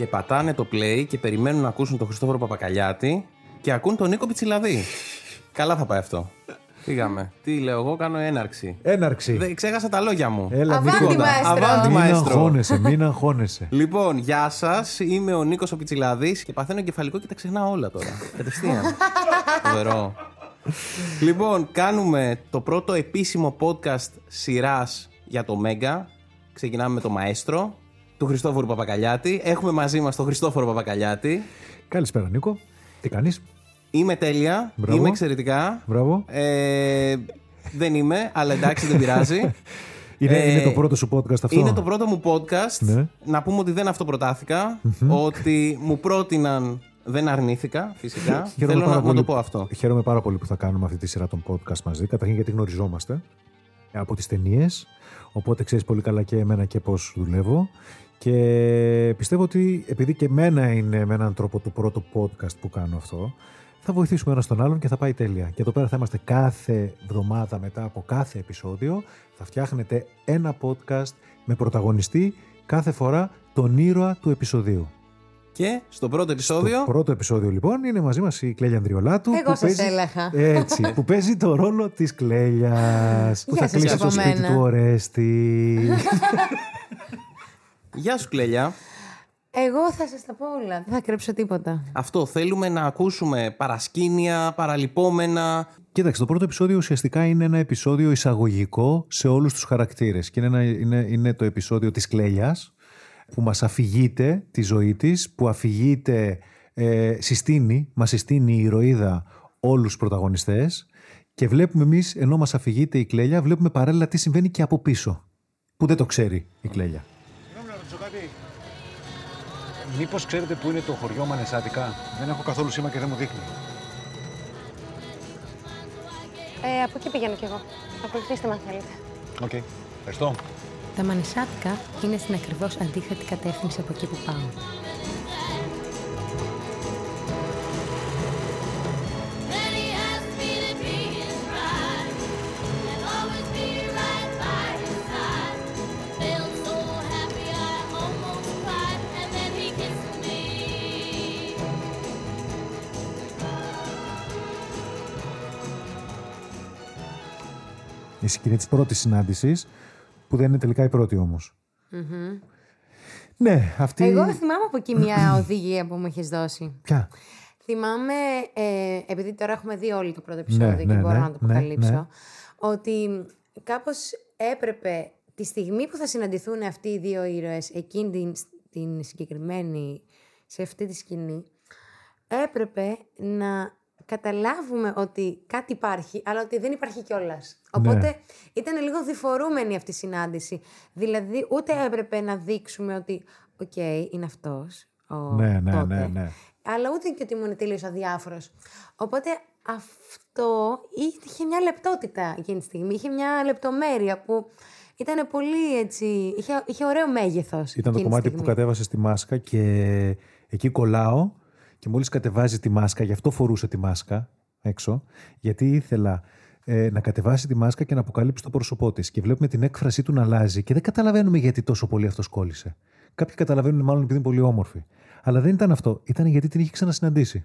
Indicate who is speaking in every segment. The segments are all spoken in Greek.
Speaker 1: και πατάνε το play και περιμένουν να ακούσουν τον Χριστόφορο Παπακαλιάτη και ακούν τον Νίκο Πιτσιλαδί. Καλά θα πάει αυτό. Φύγαμε. Τι λέω, εγώ κάνω έναρξη.
Speaker 2: Έναρξη.
Speaker 1: Δεν, ξέχασα τα λόγια μου.
Speaker 2: Έλα,
Speaker 3: Αβάντι,
Speaker 2: Νίκο.
Speaker 3: μαέστρο.
Speaker 1: Αβάντι,
Speaker 2: Μην
Speaker 1: μαέστρο.
Speaker 2: αγχώνεσαι, μην αγχώνεσαι.
Speaker 1: Λοιπόν, γεια σας. Είμαι ο Νίκος ο Πιτσιλαδής και παθαίνω εγκεφαλικό και τα ξεχνάω όλα τώρα. Κατευθείαν. Φοβερό. λοιπόν, κάνουμε το πρώτο επίσημο podcast σειράς για το Μέγκα. Ξεκινάμε με το Μαέστρο του Χριστόφορου Παπακαλιάτη. Έχουμε μαζί μας τον Χριστόφορο Παπακαλιάτη.
Speaker 2: Καλησπέρα, Νίκο. Τι κάνεις,
Speaker 1: Είμαι τέλεια.
Speaker 2: Μπράβο.
Speaker 1: Είμαι εξαιρετικά.
Speaker 2: μπράβο.
Speaker 1: Ε, δεν είμαι, αλλά εντάξει, δεν πειράζει.
Speaker 2: Είναι,
Speaker 1: Ε,
Speaker 2: είναι το πρώτο σου podcast αυτό;
Speaker 1: Είναι το πρώτο μου podcast.
Speaker 2: Ναι.
Speaker 1: Να πούμε ότι δεν αυτοπροτάθηκα. Ότι μου πρότειναν. Δεν αρνήθηκα, φυσικά.
Speaker 2: Χαίρομαι
Speaker 1: Θέλω
Speaker 2: πάρα
Speaker 1: να, να
Speaker 2: πολύ-
Speaker 1: το πω αυτό.
Speaker 2: Χαίρομαι πάρα πολύ που θα κάνουμε αυτή τη σειρά των podcast μαζί. Καταρχήν γιατί γνωριζόμαστε από τις ταινίες. Οπότε ξέρεις πολύ καλά και εμένα και πώς δουλεύω. Και πιστεύω ότι επειδή και εμένα είναι με έναν τρόπο το πρώτο podcast που κάνω αυτό, θα βοηθήσουμε ένα τον άλλον και θα πάει τέλεια. Και εδώ πέρα θα είμαστε κάθε εβδομάδα μετά από κάθε επεισόδιο. Θα φτιάχνετε ένα podcast με πρωταγωνιστή κάθε φορά τον ήρωα του επεισοδίου.
Speaker 1: Και στο πρώτο επεισόδιο.
Speaker 2: Το πρώτο επεισόδιο λοιπόν είναι μαζί μας η Κλέλια Ανδριολάτου.
Speaker 3: Εγώ
Speaker 2: που
Speaker 3: σας
Speaker 2: παίζει-
Speaker 3: έλεγα.
Speaker 2: Έτσι, που παίζει το ρόλο της Κλέλιας. που
Speaker 3: Γεια
Speaker 2: θα
Speaker 3: σας
Speaker 2: κλείσει
Speaker 3: από
Speaker 2: το σπίτι
Speaker 3: μένα.
Speaker 2: του Ορέστη.
Speaker 1: Γεια σου, Κλέλια.
Speaker 3: Εγώ θα σας τα πω όλα. Δεν θα κρέψω τίποτα.
Speaker 1: Αυτό. Θέλουμε να ακούσουμε παρασκήνια, παραλυπόμενα.
Speaker 2: Κοίταξε, το πρώτο επεισόδιο ουσιαστικά είναι ένα επεισόδιο εισαγωγικό σε όλους τους χαρακτήρες. Και είναι, ένα, είναι, είναι το επεισόδιο της Κλέλιας που μας αφηγείται τη ζωή της, που αφηγείται, ε, συστήνει, μας συστήνει η ηρωίδα όλους τους πρωταγωνιστές και βλέπουμε εμείς, ενώ μας αφηγείται η Κλέλια, βλέπουμε παράλληλα τι συμβαίνει και από πίσω, που δεν το ξέρει η Κλέλια.
Speaker 4: Συγγνώμη να ρωτήσω κάτι. Μήπως ξέρετε που είναι το χωριό Μανεσάτικα; Δεν έχω καθόλου σήμα και δεν μου δείχνει.
Speaker 5: Ε, από εκεί πηγαίνω κι εγώ. Ακολουθήστε με αν θέλετε.
Speaker 4: Οκ. Ευχαριστώ.
Speaker 6: Τα Μανεσάτικα είναι στην ακριβώς αντίθετη κατεύθυνση από εκεί που πάω.
Speaker 2: Σκηνή της πρώτης συνάντησης, που δεν είναι τελικά η πρώτη όμως. Ναι, αυτή...
Speaker 3: Εγώ θυμάμαι από εκεί μια οδηγία που μου έχει δώσει.
Speaker 2: Ποια;
Speaker 3: Θυμάμαι, ε, επειδή τώρα έχουμε δει όλοι το πρώτο επεισόδιο
Speaker 2: Ναι,
Speaker 3: και
Speaker 2: ναι,
Speaker 3: μπορώ
Speaker 2: ναι,
Speaker 3: να το
Speaker 2: ναι,
Speaker 3: αποκαλύψω,
Speaker 2: ναι.
Speaker 3: ότι κάπως έπρεπε τη στιγμή που θα συναντηθούν αυτοί οι δύο ήρωες εκείνη την, την συγκεκριμένη, σε αυτή τη σκηνή, έπρεπε να καταλάβουμε ότι κάτι υπάρχει, αλλά ότι δεν υπάρχει κιόλας. Οπότε
Speaker 2: Ναι.
Speaker 3: ήταν λίγο διφορούμενη αυτή η συνάντηση. Δηλαδή, ούτε έπρεπε να δείξουμε ότι, οκ, είναι αυτός ο
Speaker 2: Ναι, ναι,
Speaker 3: τότε,
Speaker 2: ναι, ναι.
Speaker 3: αλλά ούτε και ότι ήμουν τελείως αδιάφορος. Οπότε αυτό είχε μια λεπτότητα εκείνη τη στιγμή. Είχε μια λεπτομέρεια που ήταν πολύ έτσι. Είχε, είχε ωραίο μέγεθος.
Speaker 2: Ήταν το κομμάτι που κατέβασε τη μάσκα και εκεί κολλάω και μόλις κατεβάζει τη μάσκα, γι' αυτό φορούσε τη μάσκα έξω, γιατί ήθελα ε, να κατεβάσει τη μάσκα και να αποκαλύψει το πρόσωπό της και βλέπουμε την έκφρασή του να αλλάζει και δεν καταλαβαίνουμε γιατί τόσο πολύ αυτός κόλλησε. Κάποιοι καταλαβαίνουν μάλλον επειδή είναι πολύ όμορφη. Αλλά δεν ήταν αυτό. Ήταν γιατί την είχε ξανασυναντήσει.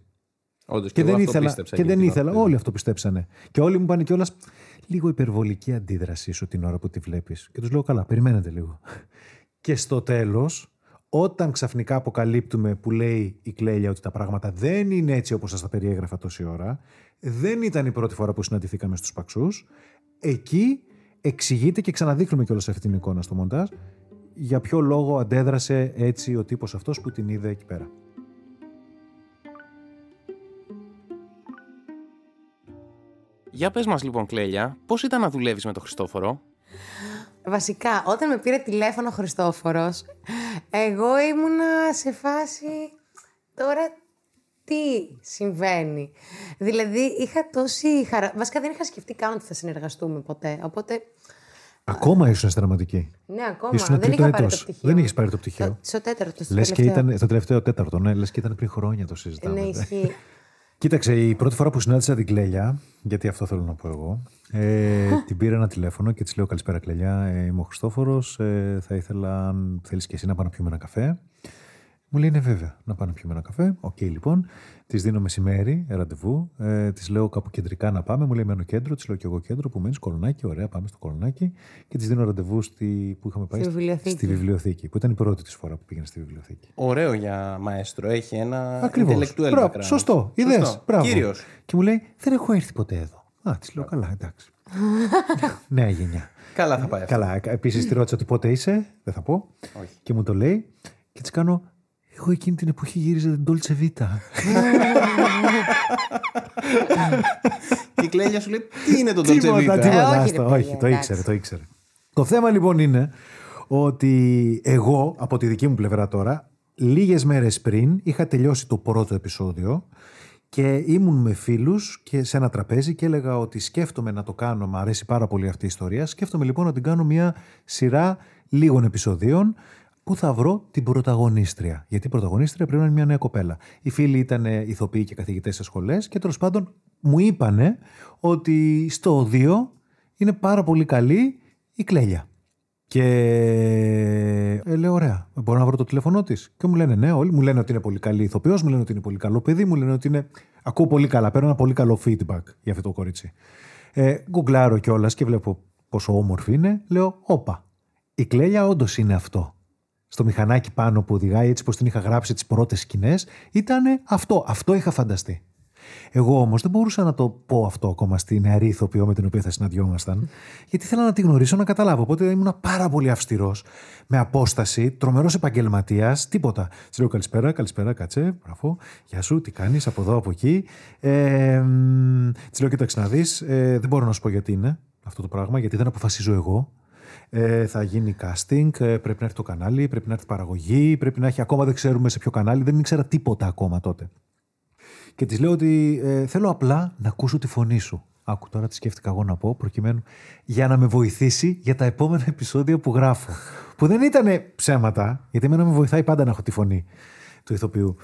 Speaker 1: Όντως,
Speaker 2: Και,
Speaker 1: εγώ
Speaker 2: δεν
Speaker 1: αυτό
Speaker 2: ήθελα,
Speaker 1: πίστεψα
Speaker 2: και
Speaker 1: εκείνη
Speaker 2: δεν
Speaker 1: την
Speaker 2: ήθελα.
Speaker 1: ώρα.
Speaker 2: Όλοι αυτό πιστέψανε. Και όλοι μου είπαν κιόλας λίγο υπερβολική αντίδρασή σου την ώρα που τη βλέπεις. Και τους λέω καλά, περιμένετε λίγο. Και στο τέλος, όταν ξαφνικά αποκαλύπτουμε που λέει η Κλέλια ότι τα πράγματα δεν είναι έτσι όπως σας τα περιέγραφα τόση ώρα, δεν ήταν η πρώτη φορά που συναντηθήκαμε στους Παξούς. Εκεί εξηγείται και ξαναδείχνουμε κιόλας αυτή την εικόνα στο μοντάζ για ποιο λόγο αντέδρασε έτσι ο τύπος αυτός που την είδε εκεί πέρα.
Speaker 1: Για πες μας λοιπόν, Κλέλια, πώς ήταν να δουλεύεις με τον Χριστόφορο;
Speaker 3: Βασικά, όταν με πήρε τηλέφωνο ο Χριστόφορος, εγώ ήμουνα σε φάση τώρα τι συμβαίνει; Δηλαδή, είχα τόση χαρά. Βασικά, δεν είχα σκεφτεί καν ότι θα συνεργαστούμε ποτέ. Οπότε,
Speaker 2: Ακόμα ήσουν στη δραματική.
Speaker 3: ναι, ακόμα.
Speaker 2: Ήσουν
Speaker 3: δεν
Speaker 2: τρίτο
Speaker 3: είχα πάρει το
Speaker 2: έτος.
Speaker 3: πτυχίο.
Speaker 2: Δεν είχες πάρει το πτυχίο.
Speaker 3: Το- Στο τέταρτο, στο
Speaker 2: Λες και
Speaker 3: τελευταίο.
Speaker 2: ήταν στο τελευταίο τέταρτο, ναι, λες και ήταν πριν χρόνια το συζητάμε.
Speaker 3: Ναι, ισχύει.
Speaker 2: Κοίταξε, η πρώτη φορά που συνάντησα την Κλέλια, γιατί αυτό θέλω να πω εγώ, ε, την πήρα ένα τηλέφωνο και της λέω: Καλησπέρα, Κλέλια. Ε, είμαι ο Χριστόφορος. Ε, θα ήθελα, αν θέλεις και εσύ, να πάμε να πιούμε ένα καφέ. Μου λέει ναι, βέβαια, να πάω να πιούμε ένα καφέ. Οκ, λοιπόν. Της δίνω μεσημέρι ραντεβού. Ε, της λέω κάπου κεντρικά να πάμε. Μου λέει μένω κέντρο. Της λέω και εγώ κέντρο που μένεις Κολωνάκι. Ωραία, πάμε στο Κολωνάκι. Και της δίνω ραντεβού στη, που είχαμε πάει
Speaker 3: Στη βιβλιοθήκη.
Speaker 2: στη βιβλιοθήκη. Που ήταν η πρώτη της φορά που πήγαινε στη βιβλιοθήκη.
Speaker 1: Ωραίο για μαέστρο. Έχει ένα
Speaker 2: Ακριβώς.
Speaker 1: intellectual background.
Speaker 2: Σωστό. Ιδέες.
Speaker 1: Κύριος.
Speaker 2: Και μου λέει δεν έχω έρθει ποτέ εδώ. Α, της λέω καλά, εντάξει. Νέα γενιά.
Speaker 1: Καλά θα πάει αυτό.
Speaker 2: Καλά. Επίσης τη ρώτησα ότι πότε είσαι; Δεν θα πω.
Speaker 1: Όχι.
Speaker 2: Και μου το λέει. Και της κάνω. Εγώ εκείνη την εποχή γύριζα την Dolce Vita.
Speaker 1: Και η κλέλια σου λέει τι είναι το Dolce
Speaker 2: Τίποτα,
Speaker 1: Vita;
Speaker 2: τίποτα.
Speaker 3: Ε, όχι,
Speaker 2: άστο,
Speaker 3: ρε, παιδιά,
Speaker 2: όχι, το
Speaker 3: εντάξει.
Speaker 2: ήξερε, το ήξερε. Το θέμα λοιπόν είναι ότι εγώ, από τη δική μου πλευρά τώρα, λίγες μέρες πριν είχα τελειώσει το πρώτο επεισόδιο και ήμουν με φίλους και σε ένα τραπέζι και έλεγα ότι σκέφτομαι να το κάνω, μου αρέσει πάρα πολύ αυτή η ιστορία. Σκέφτομαι λοιπόν να την κάνω μια σειρά λίγων επεισοδίων που θα βρω την πρωταγωνίστρια; Γιατί η πρωταγωνίστρια πρέπει να είναι μια νέα κοπέλα. Οι φίλοι ήταν ηθοποιοί και καθηγητές σε σχολές και τέλος πάντων μου είπανε ότι στο 2 είναι πάρα πολύ καλή η κλέλια. Και ε, λέω: Ωραία, μπορώ να βρω το τηλέφωνό της. Και μου λένε: Ναι, όλοι μου λένε ότι είναι πολύ καλή ηθοποιός, μου λένε ότι είναι πολύ καλό παιδί, μου λένε ότι είναι. Ακούω πολύ καλά, παίρνω ένα πολύ καλό feedback για αυτό το κορίτσι. Ε, γκουγκλάρω κιόλας και βλέπω πόσο όμορφη είναι. Λέω: Όπα, η κλέλια όντως είναι αυτό. Στο μηχανάκι πάνω που οδηγάει, έτσι πως την είχα γράψει τις πρώτες σκηνές, ήταν αυτό. Αυτό είχα φανταστεί. Εγώ όμως δεν μπορούσα να το πω αυτό ακόμα στη νεαρή ηθοποιό με την οποία θα συναντιόμασταν, γιατί ήθελα να τη γνωρίσω, να καταλάβω. Οπότε ήμουν πάρα πολύ αυστηρός, με απόσταση, τρομερός επαγγελματίας, τίποτα. Της λέω καλησπέρα, καλησπέρα, κάτσε, μπράβο, γεια σου, τι κάνεις, από εδώ, από εκεί. Ε, μ, της λέω, κοίταξε να δεις, ε, δεν μπορώ να σου πω γιατί είναι αυτό το πράγμα, γιατί δεν αποφασίζω εγώ. Ε, θα γίνει casting, ε, πρέπει να έρθει το κανάλι, πρέπει να έρθει παραγωγή, πρέπει να έχει ακόμα δεν ξέρουμε σε ποιο κανάλι, δεν ήξερα τίποτα ακόμα τότε. Και της λέω ότι ε, θέλω απλά να ακούσω τη φωνή σου. Άκου τώρα τι σκέφτηκα εγώ να πω, προκειμένου για να με βοηθήσει για τα επόμενα επεισόδια που γράφω. που δεν ήταν ψέματα, γιατί εμένα με βοηθάει πάντα να έχω τη φωνή του ηθοποιού.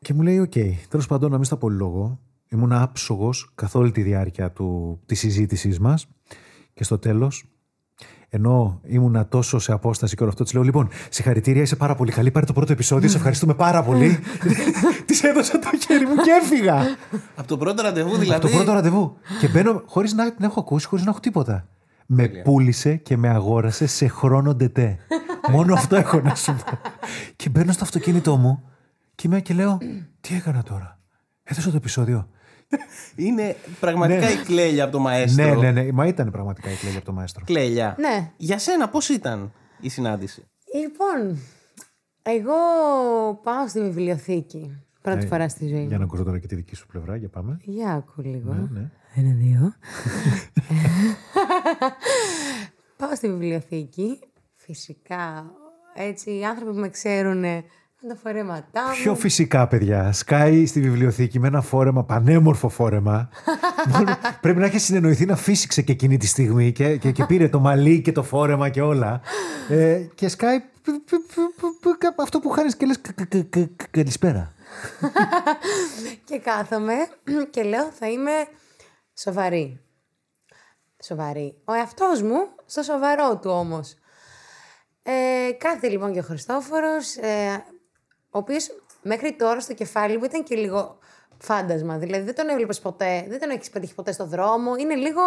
Speaker 2: Και μου λέει: Οκ, τέλος πάντων, να μην στα πολυλόγω. Ήμουν άψογος καθ' όλη τη διάρκεια του, της συζήτησής μας και στο τέλος ενώ ήμουνα τόσο σε απόσταση και όλο αυτό, της λέω: Λοιπόν, συγχαρητήρια, είσαι πάρα πολύ καλή. Πάρε το πρώτο επεισόδιο, σε ευχαριστούμε πάρα πολύ. της έδωσα το χέρι μου και έφυγα.
Speaker 1: Από το πρώτο ραντεβού
Speaker 2: Από
Speaker 1: δηλαδή.
Speaker 2: το πρώτο ραντεβού. και μπαίνω χωρίς να την έχω ακούσει, χωρίς να έχω τίποτα. Με πούλησε και με αγόρασε σε χρόνο ντετέ. Μόνο αυτό έχω να σου πω. και μπαίνω στο αυτοκίνητό μου και είμαι και λέω: Τι έκανα τώρα; Έδωσα το επεισόδιο.
Speaker 1: Είναι πραγματικά
Speaker 2: Ναι.
Speaker 1: η Κλέλια από το μαέστρο.
Speaker 2: Ναι, ναι, ναι. Μα ήταν πραγματικά η Κλέλια από το μαέστρο.
Speaker 1: Κλέλια.
Speaker 3: Ναι.
Speaker 1: Για σένα πώς ήταν η συνάντηση;
Speaker 3: Λοιπόν, εγώ πάω στη βιβλιοθήκη. Πρώτη
Speaker 2: Ε,
Speaker 3: φορά στη ζωή
Speaker 2: Για
Speaker 3: μου.
Speaker 2: να ακούσω τώρα και τη δική σου πλευρά, για πάμε.
Speaker 3: Για άκου λίγο.
Speaker 2: Ναι, ναι.
Speaker 3: Ένα, δύο. Πάω στη βιβλιοθήκη. Φυσικά, έτσι, οι άνθρωποι που με ξέρουν με τα φορέματά μου.
Speaker 2: Πιο φυσικά, παιδιά. Σκάει στη βιβλιοθήκη με ένα φόρεμα, πανέμορφο φόρεμα. Μόνο- Πρέπει να έχει συνεννοηθεί να φύσηξε και εκείνη τη στιγμή και, και, και πήρε το μαλλί και το φόρεμα και όλα. Ε, και σκάει π- π- π- π- π- αυτό που χάνει και λες καλησπέρα.
Speaker 3: Και κάθομαι και λέω θα είμαι σοβαρή. Σοβαρή. Ο εαυτός μου στο σοβαρό του όμως. Ε, κάθε λοιπόν και ο Χριστόφορος, ε, ο οποίος μέχρι τώρα στο κεφάλι μου ήταν και λίγο φάντασμα. Δηλαδή δεν τον έβλεπες ποτέ, δεν τον έχεις πετύχει ποτέ στο δρόμο. Είναι λίγο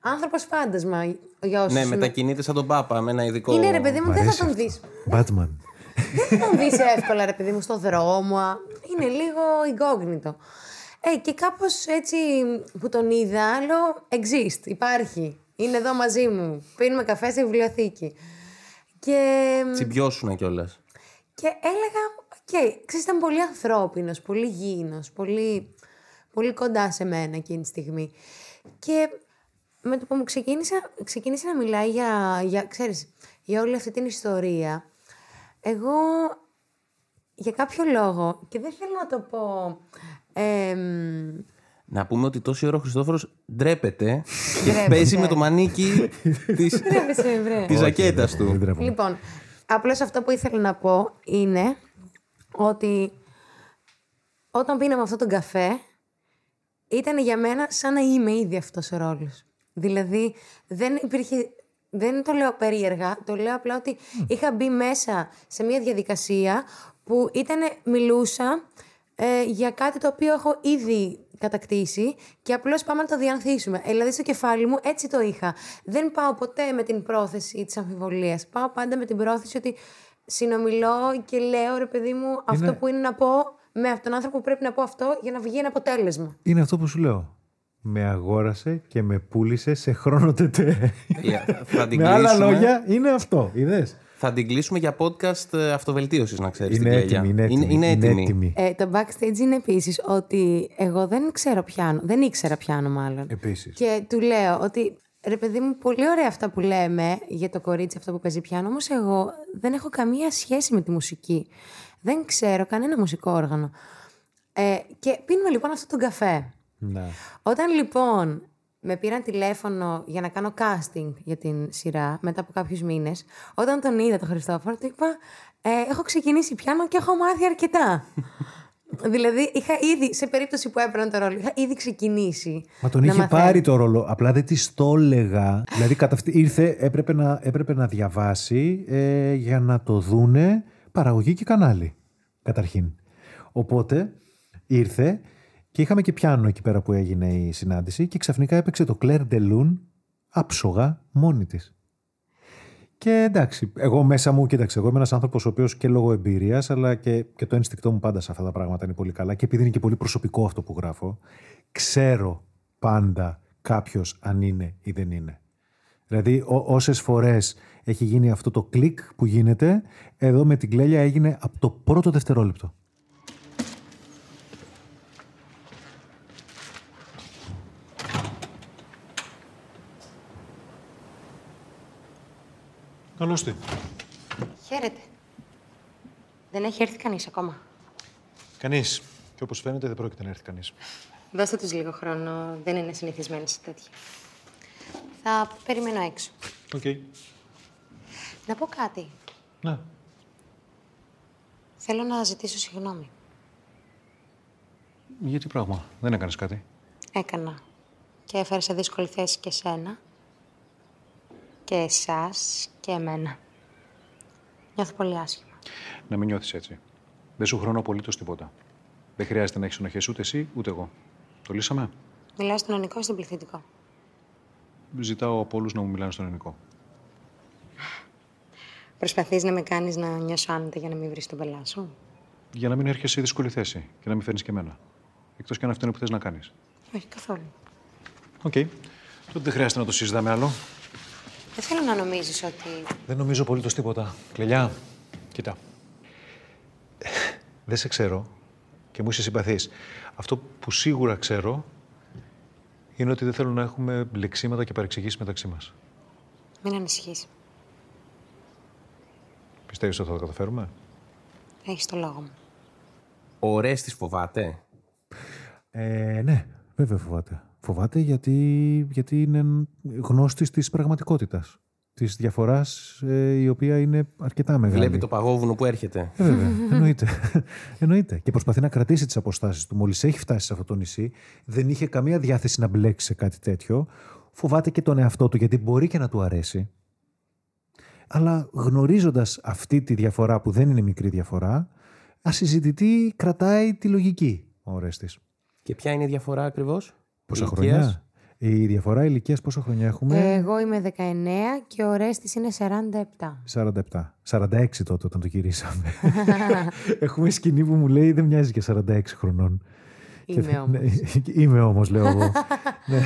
Speaker 3: άνθρωπος φάντασμα για όσους
Speaker 1: Ναι,
Speaker 3: με-
Speaker 1: μετακινείται σαν τον Πάπα με ένα ειδικό.
Speaker 3: Είναι ρε παιδί μου,
Speaker 2: Μ'
Speaker 3: δεν
Speaker 2: αρέσει
Speaker 3: θα τον
Speaker 2: αυτό.
Speaker 3: δεις.
Speaker 2: Batman.
Speaker 3: Δεν θα τον δεις εύκολα ρε παιδί μου στο δρόμο. α. Είναι λίγο incognito. Ε, και κάπως έτσι που τον είδα, λέω exist, υπάρχει. Είναι εδώ μαζί μου. Πίνουμε καφέ στη βιβλιοθήκη. Και,
Speaker 1: Τσιμπιόσουνα κιόλας.
Speaker 3: και έλεγα, οκ, ξέρεις, ήταν πολύ ανθρώπινος, πολύ γήινος, πολύ, πολύ κοντά σε μένα εκείνη τη στιγμή. Και με το που μου ξεκίνησα, ξεκίνησε να μιλάει για, για, ξέρεις, για όλη αυτή την ιστορία, εγώ για κάποιο λόγο, και δεν θέλω να το πω... εμ,
Speaker 1: Να πούμε ότι τόση ώρα ο Χριστόφορος ντρέπεται και
Speaker 3: Ντρέπεται.
Speaker 1: παίζει με το μανίκι τη
Speaker 3: Τρέπεσαι, βρε.
Speaker 1: της ζακέτας
Speaker 2: Δεν
Speaker 1: του.
Speaker 2: τρέπομαι.
Speaker 3: Λοιπόν, απλώς αυτό που ήθελα να πω είναι ότι όταν πίναμε αυτόν τον καφέ ήταν για μένα σαν να είμαι ήδη αυτός ο ρόλος. Δηλαδή δεν υπήρχε, δεν το λέω περίεργα, το λέω απλά ότι είχα μπει μέσα σε μια διαδικασία που που ήταν, μιλούσα ε, για κάτι το οποίο έχω ήδη κατακτήσει και απλώς πάμε να το διανθίσουμε. Ε, δηλαδή στο κεφάλι μου έτσι το είχα. Δεν πάω ποτέ με την πρόθεση της αμφιβολίας. Πάω πάντα με την πρόθεση ότι συνομιλώ και λέω ρε παιδί μου αυτό που είναι να πω με τον άνθρωπο που πρέπει να πω αυτό για να βγει ένα αποτέλεσμα.
Speaker 2: Είναι αυτό που σου λέω. Με αγόρασε και με πούλησε σε χρόνο τετέ.
Speaker 1: Yeah, θα την
Speaker 2: με άλλα
Speaker 1: κλείσουμε.
Speaker 2: λόγια, είναι αυτό. Είδες.
Speaker 1: Θα την κλείσουμε για podcast ε, αυτοβελτίωσης, να ξέρεις.
Speaker 2: Είναι
Speaker 1: την Κλέλια.
Speaker 2: έτοιμη, είναι έτοιμη.
Speaker 1: Είναι, είναι έτοιμη.
Speaker 2: έτοιμη.
Speaker 3: Ε, το backstage είναι επίσης ότι εγώ δεν ξέρω πιάνο, δεν ήξερα πιάνο μάλλον.
Speaker 2: Επίσης.
Speaker 3: Και του λέω ότι ρε παιδί μου, πολύ ωραία αυτά που λέμε για το κορίτσι αυτό που παίζει πιάνο, όμως εγώ δεν έχω καμία σχέση με τη μουσική. Δεν ξέρω κανένα μουσικό όργανο. Ε, και πίνουμε λοιπόν αυτό τον καφέ.
Speaker 2: Ναι.
Speaker 3: Όταν λοιπόν με πήραν τηλέφωνο για να κάνω casting για την σειρά μετά από κάποιους μήνες, όταν τον είδα τον Χριστόφορο, του είπα ε, έχω ξεκινήσει πιάνο και έχω μάθει αρκετά. δηλαδή είχα ήδη, σε περίπτωση που έπαιρνα το ρόλο, είχα ήδη ξεκινήσει.
Speaker 2: Μα τον
Speaker 3: να
Speaker 2: είχε
Speaker 3: μαθαίνω.
Speaker 2: πάρει το ρόλο. Απλά δεν της το έλεγα. δηλαδή κατά αυτή, ήρθε, έπρεπε να, έπρεπε να διαβάσει ε, για να το δούνε παραγωγή και κανάλι. Καταρχήν. Οπότε ήρθε και είχαμε και πιάνο εκεί πέρα που έγινε η συνάντηση και ξαφνικά έπαιξε το Claire Delune άψογα μόνη της. Και εντάξει, εγώ μέσα μου, κοίταξε, εγώ είμαι ένας άνθρωπος ο οποίος και λόγω εμπειρίας, αλλά και, και το ένστικτό μου πάντα σε αυτά τα πράγματα είναι πολύ καλά. Και επειδή είναι και πολύ προσωπικό αυτό που γράφω, ξέρω πάντα κάποιος αν είναι ή δεν είναι. Δηλαδή, όσες φορές έχει γίνει αυτό το κλικ που γίνεται, εδώ με την κλέλια έγινε από το πρώτο δευτερόλεπτο.
Speaker 4: Καλώς τι.
Speaker 3: Χαίρετε. Δεν έχει έρθει κανείς ακόμα;
Speaker 4: Κανείς. Και όπως φαίνεται δεν πρόκειται να έρθει κανείς.
Speaker 3: Δώστε τους λίγο χρόνο. Δεν είναι συνηθισμένοι σε τέτοια. Θα περιμένω έξω.
Speaker 4: Οκ.
Speaker 3: Να πω κάτι.
Speaker 4: Ναι.
Speaker 3: Θέλω να ζητήσω συγγνώμη.
Speaker 4: Γιατί πράγμα; Δεν έκανες κάτι;
Speaker 3: Έκανα. Και έφερα σε δύσκολη θέση και σένα. Και εσάς και εμένα. Νιώθω πολύ άσχημα.
Speaker 4: Να μην νιώθεις έτσι. Δεν σου χρεώνω απολύτως τίποτα. Δεν χρειάζεται να έχεις ενοχές ούτε εσύ ούτε εγώ. Το λύσαμε;
Speaker 3: Μιλάω στον ενικό ή στον πληθυντικό;
Speaker 4: Ζητάω από όλους να μου μιλάνε στον ενικό.
Speaker 3: Προσπαθείς να με κάνεις να νιώσω άνετα για να μην βρεις τον μπελά σου;
Speaker 4: Για να μην έρχεσαι σε δύσκολη θέση και να μην φέρνεις και εμένα. Εκτός και αν αυτό είναι που θες να κάνεις.
Speaker 3: Όχι καθόλου.
Speaker 4: Οκ. Τότε δεν χρειάζεται να το συζητάμε άλλο.
Speaker 3: Δεν θέλω να νομίζεις ότι...
Speaker 4: Δεν νομίζω απολύτω τίποτα. Κλελιά, κοίτα. Δεν σε ξέρω και μου είσαι συμπαθής. Αυτό που σίγουρα ξέρω είναι ότι δεν θέλω να έχουμε λεξίματα και παρεξηγήσεις μεταξύ μας.
Speaker 3: Μην ανησυχείς.
Speaker 4: Πιστεύεις ότι θα το καταφέρουμε;
Speaker 3: Έχεις το λόγο μου.
Speaker 1: Ο Ορέστης φοβάται;
Speaker 2: Ε, ναι, βέβαια φοβάται. Φοβάται γιατί, γιατί είναι γνώστης της πραγματικότητας. Της διαφοράς ε, η οποία είναι αρκετά μεγάλη.
Speaker 1: Βλέπει το παγόβουνο που έρχεται.
Speaker 2: Ε, βέβαια, εννοείται. εννοείται. Και προσπαθεί να κρατήσει τις αποστάσεις του. Μόλις έχει φτάσει σε αυτό το νησί, δεν είχε καμία διάθεση να μπλέξει σε κάτι τέτοιο. Φοβάται και τον εαυτό του, γιατί μπορεί και να του αρέσει. Αλλά γνωρίζοντας αυτή τη διαφορά, που δεν είναι μικρή διαφορά, ασυζητητή κρατάει τη λογική ο Ορέστης.
Speaker 1: Και ποια είναι η διαφορά ακριβώς;
Speaker 2: Πόσα
Speaker 1: ηλικίας;
Speaker 2: χρόνια; Η διαφορά ηλικίας πόσα χρόνια έχουμε;
Speaker 3: Εγώ είμαι 19 και ο Ρέστης είναι 47.
Speaker 2: 47. 46 τότε όταν το γυρίσαμε. Έχουμε σκηνή που μου λέει δεν μοιάζει και 46 χρονών.
Speaker 3: Είμαι
Speaker 2: Και-
Speaker 3: όμως.
Speaker 2: Ναι, είμαι όμως, λέω εγώ. ναι.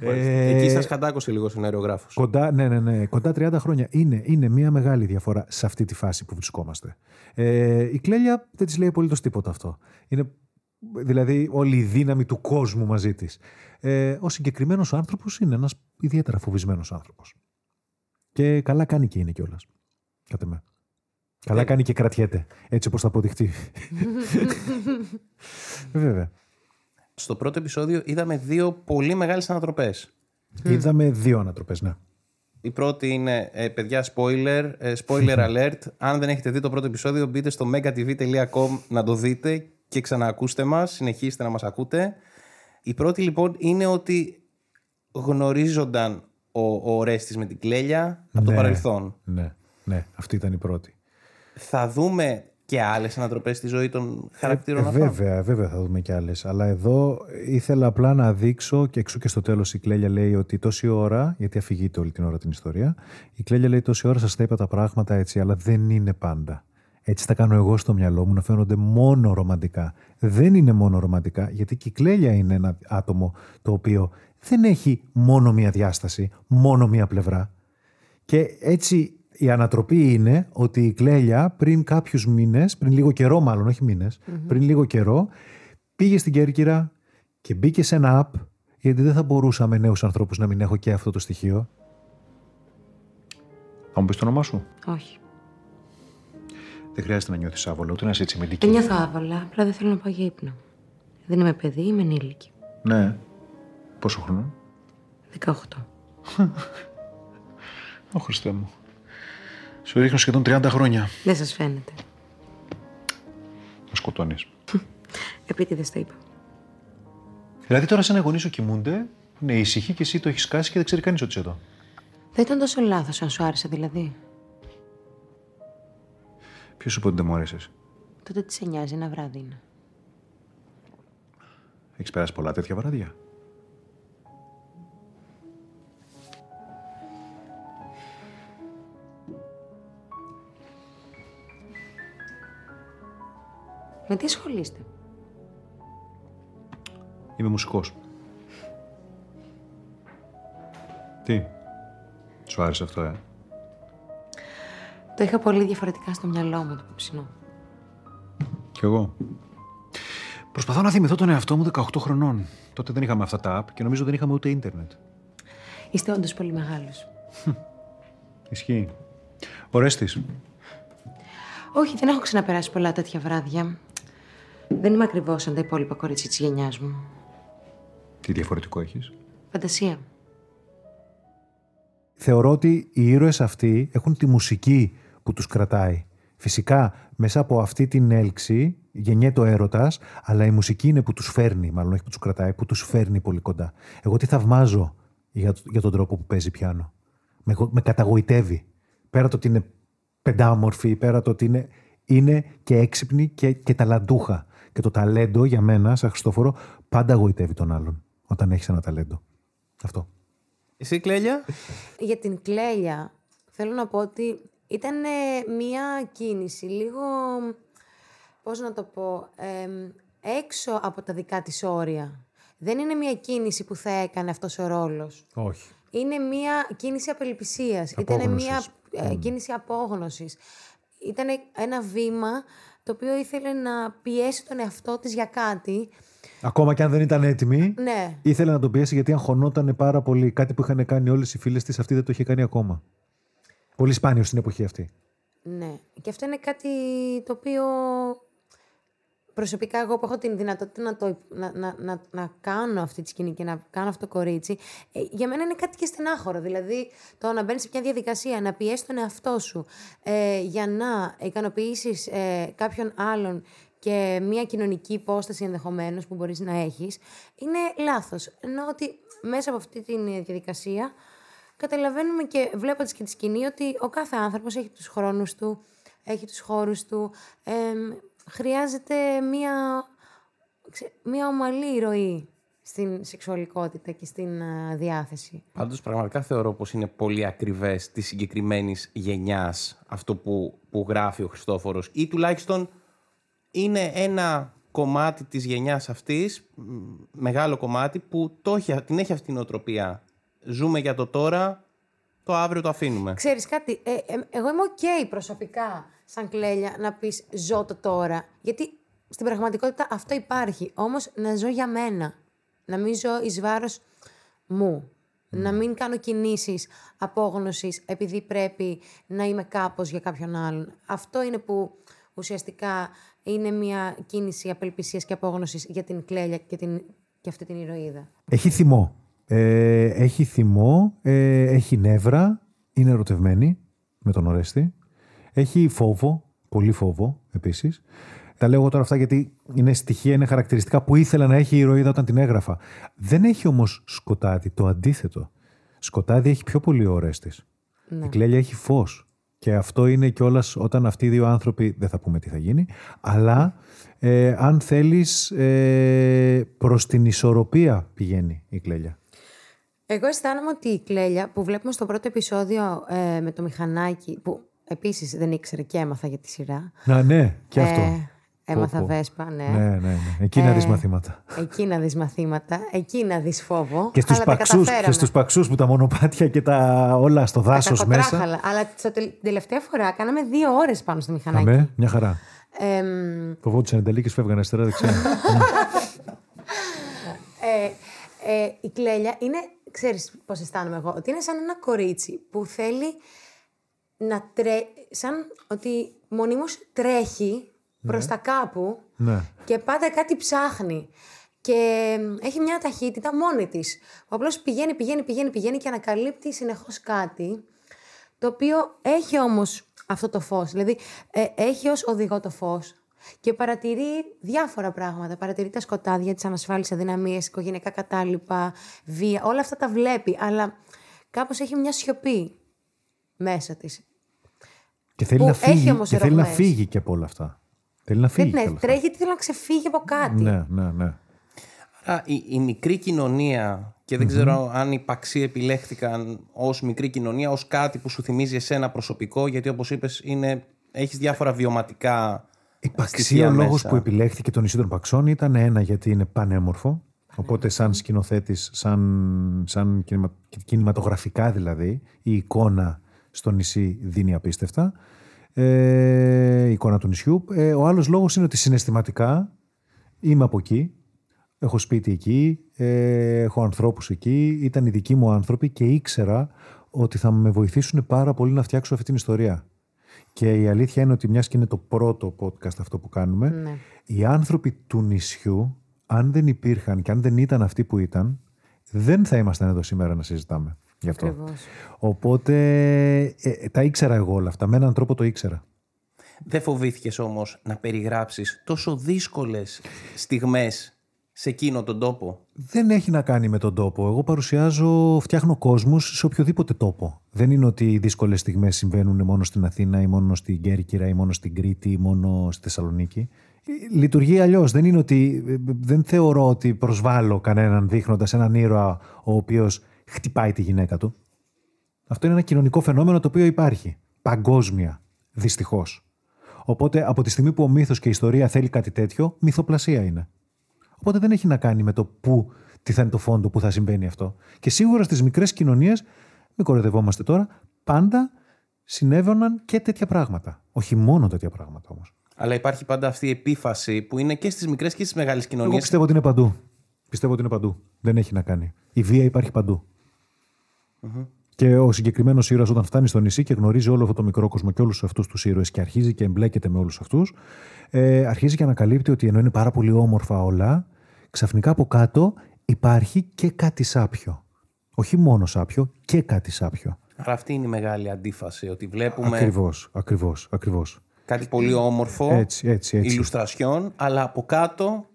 Speaker 2: Ε,
Speaker 1: Εκεί σας κατάκωσε λίγο στον αερογράφος.
Speaker 2: Κοντά, ναι, ναι, ναι, κοντά 30 χρόνια. Είναι, είναι μια μεγάλη διαφορά σε αυτή τη φάση που βρισκόμαστε. Ε, η Κλέλια δεν της λέει απολύτως τίποτα αυτό. Είναι δηλαδή όλη η δύναμη του κόσμου μαζί της. Ε, ο συγκεκριμένος άνθρωπος είναι ένας ιδιαίτερα φοβισμένος άνθρωπος. Και καλά κάνει και είναι κιόλας. Κάτε με. Καλά
Speaker 1: Ε.
Speaker 2: κάνει και κρατιέται. Έτσι όπως θα αποδειχτεί. Βέβαια.
Speaker 1: Στο πρώτο επεισόδιο είδαμε δύο πολύ μεγάλες ανατροπές.
Speaker 2: Είδαμε δύο ανατροπές, ναι.
Speaker 1: Η πρώτη είναι, ε, παιδιά, spoiler, ε, spoiler alert. Αν δεν έχετε δει το πρώτο επεισόδιο, μπείτε στο megatv.com να το δείτε και ξαναακούστε μας, συνεχίστε να μας ακούτε. Η πρώτη λοιπόν είναι ότι γνωρίζονταν ο, ο Ορέστης με την Κλέλια από το
Speaker 2: Ναι.
Speaker 1: παρελθόν.
Speaker 2: Ναι, ναι, αυτή ήταν η πρώτη.
Speaker 1: Θα δούμε και άλλες ανατροπές στη ζωή των χαρακτήρων
Speaker 2: Ε,
Speaker 1: αυτών.
Speaker 2: βέβαια, βέβαια θα δούμε κι άλλες. Αλλά εδώ ήθελα απλά να δείξω και εξού και στο τέλος η Κλέλια λέει ότι τόση ώρα, γιατί αφηγείται όλη την ώρα την ιστορία, η Κλέλια λέει τόση ώρα σας τα είπα τα πράγματα έτσι, αλλά δεν είναι πάντα. Έτσι τα κάνω εγώ στο μυαλό μου να φαίνονται μόνο ρομαντικά. Δεν είναι μόνο ρομαντικά, γιατί και η Κλέλια είναι ένα άτομο το οποίο δεν έχει μόνο μία διάσταση, μόνο μία πλευρά. Και έτσι η ανατροπή είναι ότι η Κλέλια πριν κάποιους μήνες, πριν λίγο καιρό μάλλον, όχι μήνες, πριν λίγο καιρό, πήγε στην Κέρκυρα και μπήκε σε ένα app, γιατί δεν θα μπορούσαμε νέους ανθρώπους να μην έχω και αυτό το στοιχείο.
Speaker 4: Θα μου πεις το όνομά σου.
Speaker 3: Όχι.
Speaker 4: Δεν χρειάζεται να νιώθεις άβολο, ούτε να είσαι έτσι μεντική.
Speaker 3: Δεν νιώθω άβολα, απλά δεν θέλω να πάω για ύπνο. Δεν είμαι παιδί, είμαι ενήλικη.
Speaker 4: Ναι. Πόσο χρόνο.
Speaker 3: 18.
Speaker 4: Ω Χριστέ μου. Σου ρίχνω σχεδόν 30 χρόνια.
Speaker 3: Δεν σας φαίνεται.
Speaker 4: Με σκοτώνεις.
Speaker 3: Επίτηδες το είπα.
Speaker 4: Δηλαδή τώρα σαν γονείς σου κοιμούνται, είναι ήσυχοι και εσύ το έχεις κάσει και δεν ξέρει κανείς ότι είσαι εδώ.
Speaker 3: Δεν ήταν τόσο λάθος αν σου άρεσε δηλαδή.
Speaker 4: Ποιος σου είπε ότι δεν μου άρεσε.
Speaker 3: Τότε τι σε νοιάζει, ένα βράδυ είναι.
Speaker 4: Έχεις περάσει πολλά τέτοια βράδια.
Speaker 3: Με τι ασχολείστε;
Speaker 4: Είμαι μουσικός. Τι; Σου άρεσε αυτό, ε;
Speaker 3: Το είχα πολύ διαφορετικά στο μυαλό μου το απόψινό.
Speaker 4: Κι εγώ. Προσπαθώ να θυμηθώ τον εαυτό μου 18 χρονών. Τότε δεν είχαμε αυτά τα app και νομίζω δεν είχαμε ούτε ίντερνετ.
Speaker 3: Είστε όντως πολύ μεγάλος.
Speaker 4: Ισχύει. Ορέστης.
Speaker 3: Όχι, δεν έχω ξαναπεράσει πολλά τέτοια βράδια. Δεν είμαι ακριβώς σαν τα υπόλοιπα κορίτσια της γενιάς μου.
Speaker 4: Τι διαφορετικό έχεις;
Speaker 3: Φαντασία.
Speaker 2: Θεωρώ ότι οι ήρωες αυτοί έχουν τη μουσική που τους κρατάει. Φυσικά, μέσα από αυτή την έλξη γεννιέται ο έρωτας, αλλά η μουσική είναι που τους φέρνει, μάλλον όχι που τους κρατάει, που τους φέρνει πολύ κοντά. Εγώ τι θαυμάζω για, για τον τρόπο που παίζει πιάνο. Με, με καταγοητεύει. Πέρα το ότι είναι πεντάμορφη, πέρα το ότι είναι, είναι και έξυπνη και, και ταλαντούχα. Και το ταλέντο για μένα, σαν Χριστόφορο, πάντα γοητεύει τον άλλον όταν έχεις ένα ταλέντο. Αυτό.
Speaker 1: Εσύ, Κλέλια;
Speaker 3: Για την κλέλια, θέλω να πω ότι ήταν ε, μία κίνηση λίγο, πώς να το πω, εμ, έξω από τα δικά της όρια. Δεν είναι μία κίνηση που θα έκανε αυτός ο ρόλος.
Speaker 2: Όχι.
Speaker 3: Είναι μία κίνηση απελπισίας. Ήταν
Speaker 2: Απόγνωσης.
Speaker 3: μία ε, κίνηση απόγνωσης. Ήταν ένα βήμα το οποίο ήθελε να πιέσει τον εαυτό της για κάτι.
Speaker 2: Ακόμα και αν δεν ήταν έτοιμη,
Speaker 3: Ναι,
Speaker 2: ήθελε να τον πιέσει γιατί αγχωνόταν πάρα πολύ. Κάτι που είχαν κάνει όλες οι φίλες της, αυτή δεν το είχε κάνει ακόμα. Πολύ σπάνιος στην εποχή αυτή.
Speaker 3: ναι. Και αυτό είναι κάτι το οποίο προσωπικά εγώ που έχω την δυνατότητα να, το, να, να, να, να κάνω αυτή τη σκηνή και να κάνω αυτό το κορίτσι, ε, για μένα είναι κάτι και στενάχωρο. Δηλαδή, το να μπαίνεις σε μια διαδικασία, να πιέσεις τον εαυτό σου ε, για να ικανοποιήσεις ε, κάποιον άλλον και μια κοινωνική υπόσταση ενδεχομένως που μπορείς να έχεις, είναι λάθος. Ενώ ότι μέσα από αυτή τη διαδικασία καταλαβαίνουμε και βλέποντας και τη σκηνή ότι ο κάθε άνθρωπος έχει τους χρόνους του, έχει τους χώρους του. εμ, χρειάζεται μία, ξε- μία ομαλή ροή στην σεξουαλικότητα και στην α, διάθεση.
Speaker 1: Πάντως πραγματικά θεωρώ πως είναι πολύ ακριβές της συγκεκριμένης γενιάς αυτό που, που γράφει ο Χριστόφορος ή τουλάχιστον είναι ένα κομμάτι της γενιάς αυτής, μ, μεγάλο κομμάτι, που το έχει, την έχει αυτή την οτροπία. Ζούμε για το τώρα, το αύριο το αφήνουμε.
Speaker 3: Ξέρεις κάτι, ε, ε, εγώ είμαι οκ προσωπικά σαν Κλέλια να πεις ζω το τώρα. Γιατί στην πραγματικότητα αυτό υπάρχει. Όμως να ζω για μένα. Να μην ζω εις βάρος μου. Να μην κάνω κινήσεις απόγνωσης επειδή πρέπει να είμαι κάπως για κάποιον άλλον. Αυτό είναι που ουσιαστικά είναι μια κίνηση απελπισίας και απόγνωσης για την Κλέλια και, την, και αυτή την ηρωίδα.
Speaker 2: Έχει θυμό. Ε, έχει θυμό, ε, έχει νεύρα, είναι ερωτευμένη με τον Ορέστη. Έχει φόβο, πολύ φόβο επίσης. Τα λέω εγώ τώρα αυτά γιατί είναι στοιχεία, είναι χαρακτηριστικά που ήθελα να έχει η ηρωίδα όταν την έγραφα. Δεν έχει όμως σκοτάδι, το αντίθετο. Σκοτάδι έχει πιο πολύ ο Ορέστης. Η Κλέλια έχει φως. Και αυτό είναι κιόλας όταν αυτοί οι δύο άνθρωποι, δεν θα πούμε τι θα γίνει, αλλά ε, αν θέλεις ε, προς την ισορροπία πηγαίνει η κλέλια.
Speaker 3: Εγώ αισθάνομαι ότι η κλέλια που βλέπουμε στο πρώτο επεισόδιο ε, με το μηχανάκι, που επίσης δεν ήξερε και έμαθα για τη σειρά.
Speaker 2: Να ναι, και αυτό.
Speaker 3: Ε, έμαθα
Speaker 2: Πω, πω.
Speaker 3: βέσπα, ναι.
Speaker 2: Ναι, ναι, ναι. Εκεί να δεις
Speaker 3: Ε,
Speaker 2: μαθήματα.
Speaker 3: Εκεί να δεις μαθήματα, εκεί να δεις φόβο.
Speaker 2: Και στους,
Speaker 3: αλλά τα
Speaker 2: παξούς,
Speaker 3: καταφέραμε.
Speaker 2: και στους παξούς που τα μονοπάτια και τα όλα στο
Speaker 3: Τα
Speaker 2: δάσος μέσα.
Speaker 3: κακοτράχαλα. Αλλά στο τελ- την τελευταία φορά κάναμε δύο ώρες πάνω στο μηχανάκι.
Speaker 2: Αμέ, μια χαρά.
Speaker 3: Εμ,
Speaker 2: Φοβόντουσαν οι τελίκες, φεύγανε αριστερά δεξιά.
Speaker 3: ε, ε, η κλέλια είναι, ξέρεις πώς αισθάνομαι εγώ, ότι είναι σαν ένα κορίτσι που θέλει να τρέ... σαν ότι μονίμως τρέχει προς τα κάπου
Speaker 2: ναι.
Speaker 3: και πάντα κάτι ψάχνει. Και μ, έχει μια ταχύτητα μόνη της. Που απλώς πηγαίνει, πηγαίνει, πηγαίνει, πηγαίνει και ανακαλύπτει συνεχώς κάτι, το οποίο έχει όμως αυτό το φως. Δηλαδή, ε, έχει ως οδηγό το φως και παρατηρεί διάφορα πράγματα. Παρατηρεί τα σκοτάδια, τις ανασφάλεις αδυναμίες, οικογενειακά κατάλοιπα, βία. Όλα αυτά τα βλέπει, αλλά κάπως έχει μια σιωπή μέσα της.
Speaker 2: Και θέλει,
Speaker 3: Που
Speaker 2: να
Speaker 3: έχει
Speaker 2: φύγει,
Speaker 3: όμως
Speaker 2: και θέλει να
Speaker 3: ρογμές.
Speaker 2: φύγει και από όλα αυτά. Θέλει να φύγει.
Speaker 3: Δεν
Speaker 2: και
Speaker 3: ναι,
Speaker 2: όλα αυτά.
Speaker 3: τρέχει γιατί θέλει να ξεφύγει από κάτι.
Speaker 2: Ναι, ναι, ναι.
Speaker 1: Άρα η, η μικρή κοινωνία, και δεν ξέρω αν οι παξί επιλέχθηκαν ως μικρή κοινωνία, ως κάτι που σου θυμίζει εσένα προσωπικό, γιατί όπως είπες είναι, έχεις διάφορα βιωματικά
Speaker 2: Η
Speaker 1: στοιχεία
Speaker 2: παξία, ο λόγος
Speaker 1: μέσα.
Speaker 2: που επιλέχθηκε τον νησί των Παξών ήταν ένα γιατί είναι πανέμορφο. Οπότε σαν σκηνοθέτης, σαν, σαν κινημα- κινηματογραφικά δηλαδή, η εικόνα στο νησί δίνει απίστευτα. Ε, η εικόνα του νησιού. Ε, ο άλλος λόγος είναι ότι συναισθηματικά είμαι από εκεί. Έχω σπίτι εκεί, ε, έχω ανθρώπους εκεί, ήταν οι δικοί μου άνθρωποι και ήξερα ότι θα με βοηθήσουν πάρα πολύ να φτιάξω αυτή την ιστορία. Και η αλήθεια είναι ότι μιας και είναι το πρώτο podcast αυτό που κάνουμε,
Speaker 3: Ναι.
Speaker 2: οι άνθρωποι του νησιού, αν δεν υπήρχαν και αν δεν ήταν αυτοί που ήταν, δεν θα ήμασταν εδώ σήμερα να συζητάμε γι' αυτό.
Speaker 3: Ακριβώς.
Speaker 2: Οπότε ε, τα ήξερα εγώ όλα αυτά. Με έναν τρόπο το ήξερα.
Speaker 1: Δεν φοβήθηκες όμως να περιγράψεις τόσο δύσκολες στιγμές σε εκείνο τον τόπο;
Speaker 2: Δεν έχει να κάνει με τον τόπο. Εγώ παρουσιάζω, φτιάχνω κόσμους σε οποιοδήποτε τόπο. Δεν είναι ότι οι δύσκολες στιγμές συμβαίνουν μόνο στην Αθήνα ή μόνο στην Κέρκυρα ή μόνο στην Κρήτη ή μόνο στη Θεσσαλονίκη. Ε, Λειτουργεί αλλιώς. Δεν είναι ότι. ε, Δεν θεωρώ ότι προσβάλλω κανέναν δείχνοντας έναν ήρωα ο οποίος χτυπάει τη γυναίκα του. Αυτό είναι ένα κοινωνικό φαινόμενο το οποίο υπάρχει. Παγκόσμια. Δυστυχώς. Οπότε από τη στιγμή που ο μύθος και η ιστορία θέλει κάτι τέτοιο, μυθοπλασία είναι. Οπότε δεν έχει να κάνει με το πού, τι θα είναι το φόντο, πού θα συμβαίνει αυτό. Και σίγουρα στις μικρές κοινωνίες, μην κοροϊδευόμαστε τώρα, πάντα συνέβαιναν και τέτοια πράγματα. Όχι μόνο τέτοια πράγματα όμως.
Speaker 1: Αλλά υπάρχει πάντα αυτή η επίφαση που είναι και στις μικρές και στις μεγάλες
Speaker 2: Εγώ
Speaker 1: κοινωνίες.
Speaker 2: πιστεύω ότι είναι παντού. Πιστεύω ότι είναι παντού. Δεν έχει να κάνει. Η βία υπάρχει παντού. Και ο συγκεκριμένος ήρωας, όταν φτάνει στο νησί και γνωρίζει όλο αυτό το μικρό κόσμο και όλους αυτούς τους ήρωες και αρχίζει και εμπλέκεται με όλους αυτούς, ε, αρχίζει και ανακαλύπτει ότι ενώ είναι πάρα πολύ όμορφα όλα, ξαφνικά από κάτω υπάρχει και κάτι σάπιο. Όχι μόνο σάπιο, και κάτι σάπιο.
Speaker 1: Άρα αυτή είναι η μεγάλη αντίφαση, ότι βλέπουμε
Speaker 2: Ακριβώς, ακριβώς, ακριβώς.
Speaker 1: κάτι πολύ όμορφο,
Speaker 2: Έτσι, έτσι, έτσι.
Speaker 1: ηλουστρασιόν, αλλά από κάτω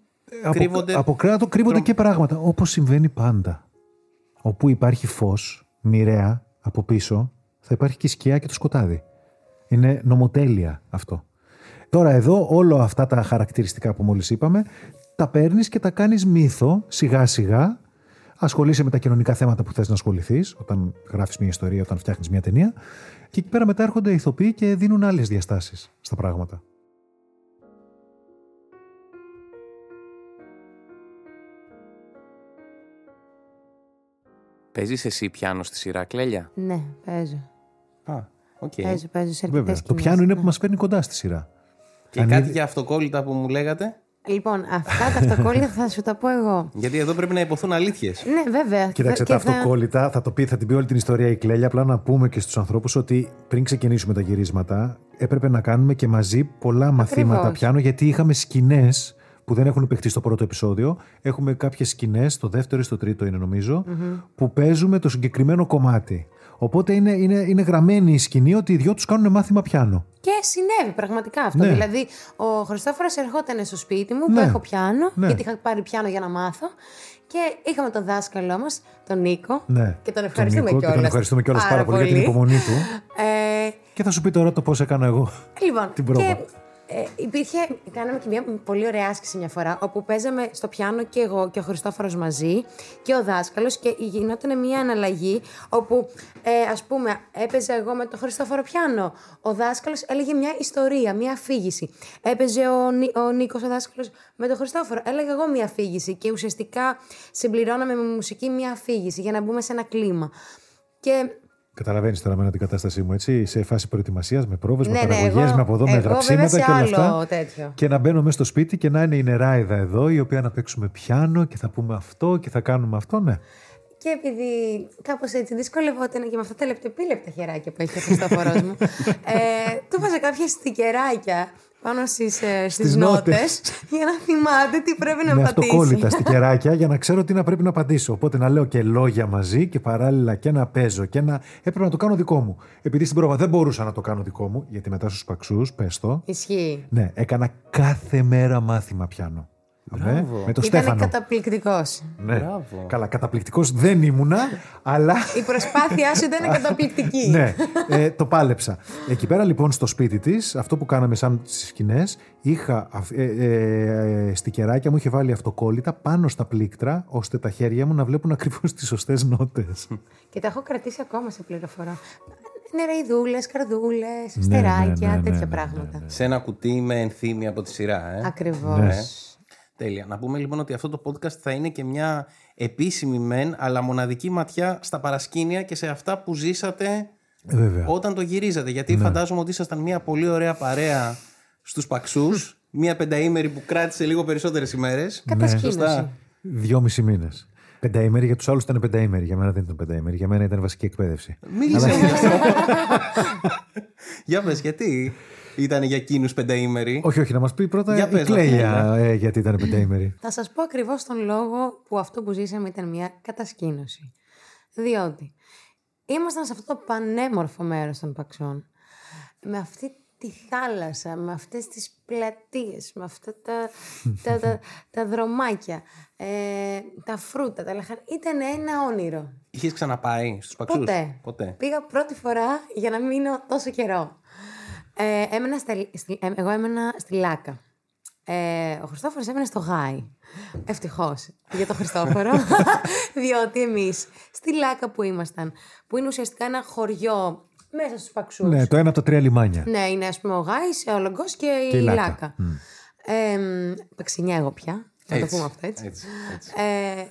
Speaker 2: από,
Speaker 1: κρύβονται...
Speaker 2: από κράτο κρύβονται και πράγματα, όπως συμβαίνει πάντα. Όπου υπάρχει φως, μοιραία, από πίσω, θα υπάρχει και η σκιά και το σκοτάδι. Είναι νομοτέλεια αυτό. Τώρα εδώ όλα αυτά τα χαρακτηριστικά που μόλις είπαμε, τα παίρνεις και τα κάνεις μύθο, σιγά σιγά, ασχολείσαι με τα κοινωνικά θέματα που θες να ασχοληθείς, όταν γράφεις μια ιστορία, όταν φτιάχνεις μια ταινία, και εκεί πέρα μετά έρχονται οι ηθοποιοί και δίνουν άλλες διαστάσεις στα πράγματα.
Speaker 1: Παίζεις εσύ πιάνο στη σειρά, Κλέλια;
Speaker 3: Ναι, παίζω.
Speaker 1: Α, οκ.
Speaker 3: Παίζω, παίζω σε
Speaker 2: Βέβαια,
Speaker 3: αρκετές
Speaker 2: το
Speaker 3: σκηνές,
Speaker 2: πιάνο είναι
Speaker 3: ναι.
Speaker 2: που μας φέρνει κοντά στη σειρά.
Speaker 1: Και
Speaker 2: Αν
Speaker 1: κάτι
Speaker 2: είδε-
Speaker 1: για αυτοκόλλητα που μου λέγατε.
Speaker 3: Λοιπόν, αυτά τα αυτοκόλλητα θα σου τα πω εγώ.
Speaker 1: Γιατί εδώ πρέπει να ειπωθούν αλήθειες.
Speaker 3: Ναι, βέβαια.
Speaker 2: Κοίταξε,
Speaker 3: Και
Speaker 2: τα
Speaker 3: θα-
Speaker 2: αυτοκόλλητα θα, το πει, θα την πει όλη την ιστορία η Κλέλια. Απλά να πούμε και στους ανθρώπους ότι πριν ξεκινήσουμε τα γυρίσματα, έπρεπε να κάνουμε και μαζί πολλά μαθήματα πιάνο, γιατί είχαμε σκηνές που δεν έχουν παιχτεί στο πρώτο επεισόδιο. Έχουμε κάποιες σκηνές, στο δεύτερο ή στο τρίτο είναι νομίζω, που παίζουμε το συγκεκριμένο κομμάτι. Οπότε είναι, είναι, είναι γραμμένη η σκηνή ότι οι δυο τους κάνουν μάθημα πιάνο.
Speaker 3: Και συνέβη πραγματικά αυτό.
Speaker 2: Ναι.
Speaker 3: Δηλαδή, ο Χριστόφορος ερχόταν στο σπίτι μου που
Speaker 2: Ναι.
Speaker 3: έχω πιάνο,
Speaker 2: Ναι.
Speaker 3: γιατί είχα πάρει πιάνο για να μάθω. Και είχαμε τον δάσκαλό μας, τον Νίκο.
Speaker 2: Ναι.
Speaker 3: Και τον ευχαριστούμε
Speaker 2: Νίκο, Και τον
Speaker 3: κιόλας
Speaker 2: ευχαριστούμε κιόλας πάρα,
Speaker 3: πάρα
Speaker 2: πολύ για την
Speaker 3: πολύ.
Speaker 2: υπομονή του.
Speaker 3: Ε,
Speaker 2: Και Και θα σου πει τώρα το πώς έκανα εγώ.
Speaker 3: Λοιπόν,
Speaker 2: Την πρόβα.
Speaker 3: και ε, υπήρχε, κάναμε και μια πολύ ωραία άσκηση μια φορά, όπου παίζαμε στο πιάνο και εγώ και ο Χριστόφορος μαζί και ο δάσκαλος και γινόταν μια αναλλαγή όπου ε, ας πούμε έπαιζα εγώ με τον Χριστόφορο πιάνο, ο δάσκαλος έλεγε μια ιστορία, μια αφήγηση. Έπαιζε ο, Νί- ο Νίκος ο δάσκαλος με τον Χριστόφορο, έλεγα εγώ μια αφήγηση και ουσιαστικά συμπληρώναμε με μουσική μια αφήγηση για να μπούμε σε ένα κλίμα. Και
Speaker 2: Καταλαβαίνεις τώρα με την κατάστασή μου, έτσι, σε φάση προετοιμασίας, με πρόβες,
Speaker 3: Ναι,
Speaker 2: με
Speaker 3: ναι,
Speaker 2: παραγωγές,
Speaker 3: εγώ-
Speaker 2: με από εδώ, με
Speaker 3: εγώ βέβαια
Speaker 2: γραψίματα
Speaker 3: σε
Speaker 2: και όλα
Speaker 3: άλλο
Speaker 2: αυτά.
Speaker 3: τέτοιο.
Speaker 2: Και να μπαίνω μέσα στο σπίτι και να είναι η νεράιδα εδώ, η οποία να παίξουμε πιάνο και θα πούμε αυτό και θα κάνουμε αυτό, ναι.
Speaker 3: Και επειδή κάπως έτσι δυσκολευόταν και με αυτά τα λεπτεπίλεπτα χεράκια που έχει ο Χριστόφορος μου, ε, του βάζα κάποια στικεράκια πάνω στις ε, στις
Speaker 2: Στις
Speaker 3: νότες
Speaker 2: νότες.
Speaker 3: για να θυμάται τι πρέπει να
Speaker 2: με
Speaker 3: πατήσει.
Speaker 2: αυτοκόλλητα στικεράκια για να ξέρω τι να πρέπει να απαντήσω. Οπότε να λέω και λόγια μαζί και παράλληλα και να παίζω και να. Έπρεπε να το κάνω δικό μου. Επειδή στην πρόβα δεν μπορούσα να το κάνω δικό μου, γιατί μετά στους παξούς, πες το.
Speaker 3: Ισχύει.
Speaker 2: Ναι, έκανα κάθε μέρα μάθημα πιάνο. Ναι, με το
Speaker 3: Ήταν
Speaker 2: Στέφανο.
Speaker 3: καταπληκτικός.
Speaker 2: Ναι.
Speaker 1: Μπράβο.
Speaker 2: Καλά, καταπληκτικός δεν ήμουνα, αλλά.
Speaker 3: Η προσπάθειά σου ήταν καταπληκτική.
Speaker 2: ναι, ε, το πάλεψα. Εκεί πέρα λοιπόν στο σπίτι της, αυτό που κάναμε σαν τι σκηνές, είχα αυ- ε, ε, ε, στικεράκια μου, είχε βάλει αυτοκόλλητα πάνω στα πλήκτρα, ώστε τα χέρια μου να βλέπουν ακριβώς τις σωστές νότες.
Speaker 3: Και τα έχω κρατήσει ακόμα σε πληροφορά. Νεραϊδούλε, καρδούλες,
Speaker 2: ναι,
Speaker 3: στεράκια,
Speaker 2: ναι, ναι,
Speaker 3: τέτοια
Speaker 2: ναι,
Speaker 3: πράγματα.
Speaker 1: Σε ένα κουτί με ενθύμια από τη σειρά, ε.
Speaker 3: Ακριβώς.
Speaker 2: Ναι.
Speaker 1: Τέλεια. Να πούμε λοιπόν ότι αυτό το podcast θα είναι και μια επίσημη μεν, αλλά μοναδική ματιά στα παρασκήνια και σε αυτά που ζήσατε
Speaker 2: Ε, Βέβαια.
Speaker 1: όταν το γυρίζατε. Γιατί φαντάζομαι ότι ήσασταν μια πολύ ωραία παρέα στους παξούς, μια πενταήμερη που κράτησε λίγο περισσότερες ημέρες.
Speaker 3: Κατασκήνωση.
Speaker 1: Σωστά;
Speaker 2: Δυόμιση μήνες. Πενταήμερη, για τους άλλους ήταν πενταήμερη. Για μένα δεν ήταν πενταήμερη. Για μένα ήταν βασική εκπαίδευση.
Speaker 1: Μίλησε μου γι' αυτό. Για πες, γιατί; Ήταν για εκείνους πενταήμεροι.
Speaker 2: Όχι, όχι, να μας πει πρώτα
Speaker 1: Για
Speaker 2: η
Speaker 1: πες, να
Speaker 2: Κλέια ε, γιατί ήταν πενταήμερη.
Speaker 3: Θα σας πω ακριβώς τον λόγο που αυτό που ζήσαμε ήταν μια κατασκήνωση. Διότι ήμασταν σε αυτό το πανέμορφο μέρος των Παξών, με αυτή τη θάλασσα, με αυτές τις πλατείες, με αυτά τα, τα, τα, τα δρομάκια, ε, τα φρούτα, τα λαχανικά. Ήταν ένα όνειρο.
Speaker 1: Είχες ξαναπάει στους παξούς;
Speaker 3: Ποτέ.
Speaker 1: Ποτέ.
Speaker 3: Πήγα πρώτη φορά για να μείνω τόσο καιρό. Ε, έμενα στα- στη- ε, εγώ έμενα στη Λάκα. Ε, ο Χριστόφορος έμενε στο Γάι. Ευτυχώς για τον Χριστόφορο. διότι εμείς στη Λάκα που ήμασταν, που είναι ουσιαστικά ένα χωριό μέσα στους Παξούς.
Speaker 2: ναι, το ένα από τα τρία λιμάνια.
Speaker 3: Ναι, είναι ας πούμε ο Γάης, ο Λογκός και,
Speaker 2: Και η
Speaker 3: η
Speaker 2: Λάκα.
Speaker 3: Λάκα. Ε, παξινιά εγώ πια, να το
Speaker 1: Έτσι,
Speaker 3: πούμε αυτό έτσι.
Speaker 1: έτσι, έτσι.
Speaker 3: Ε,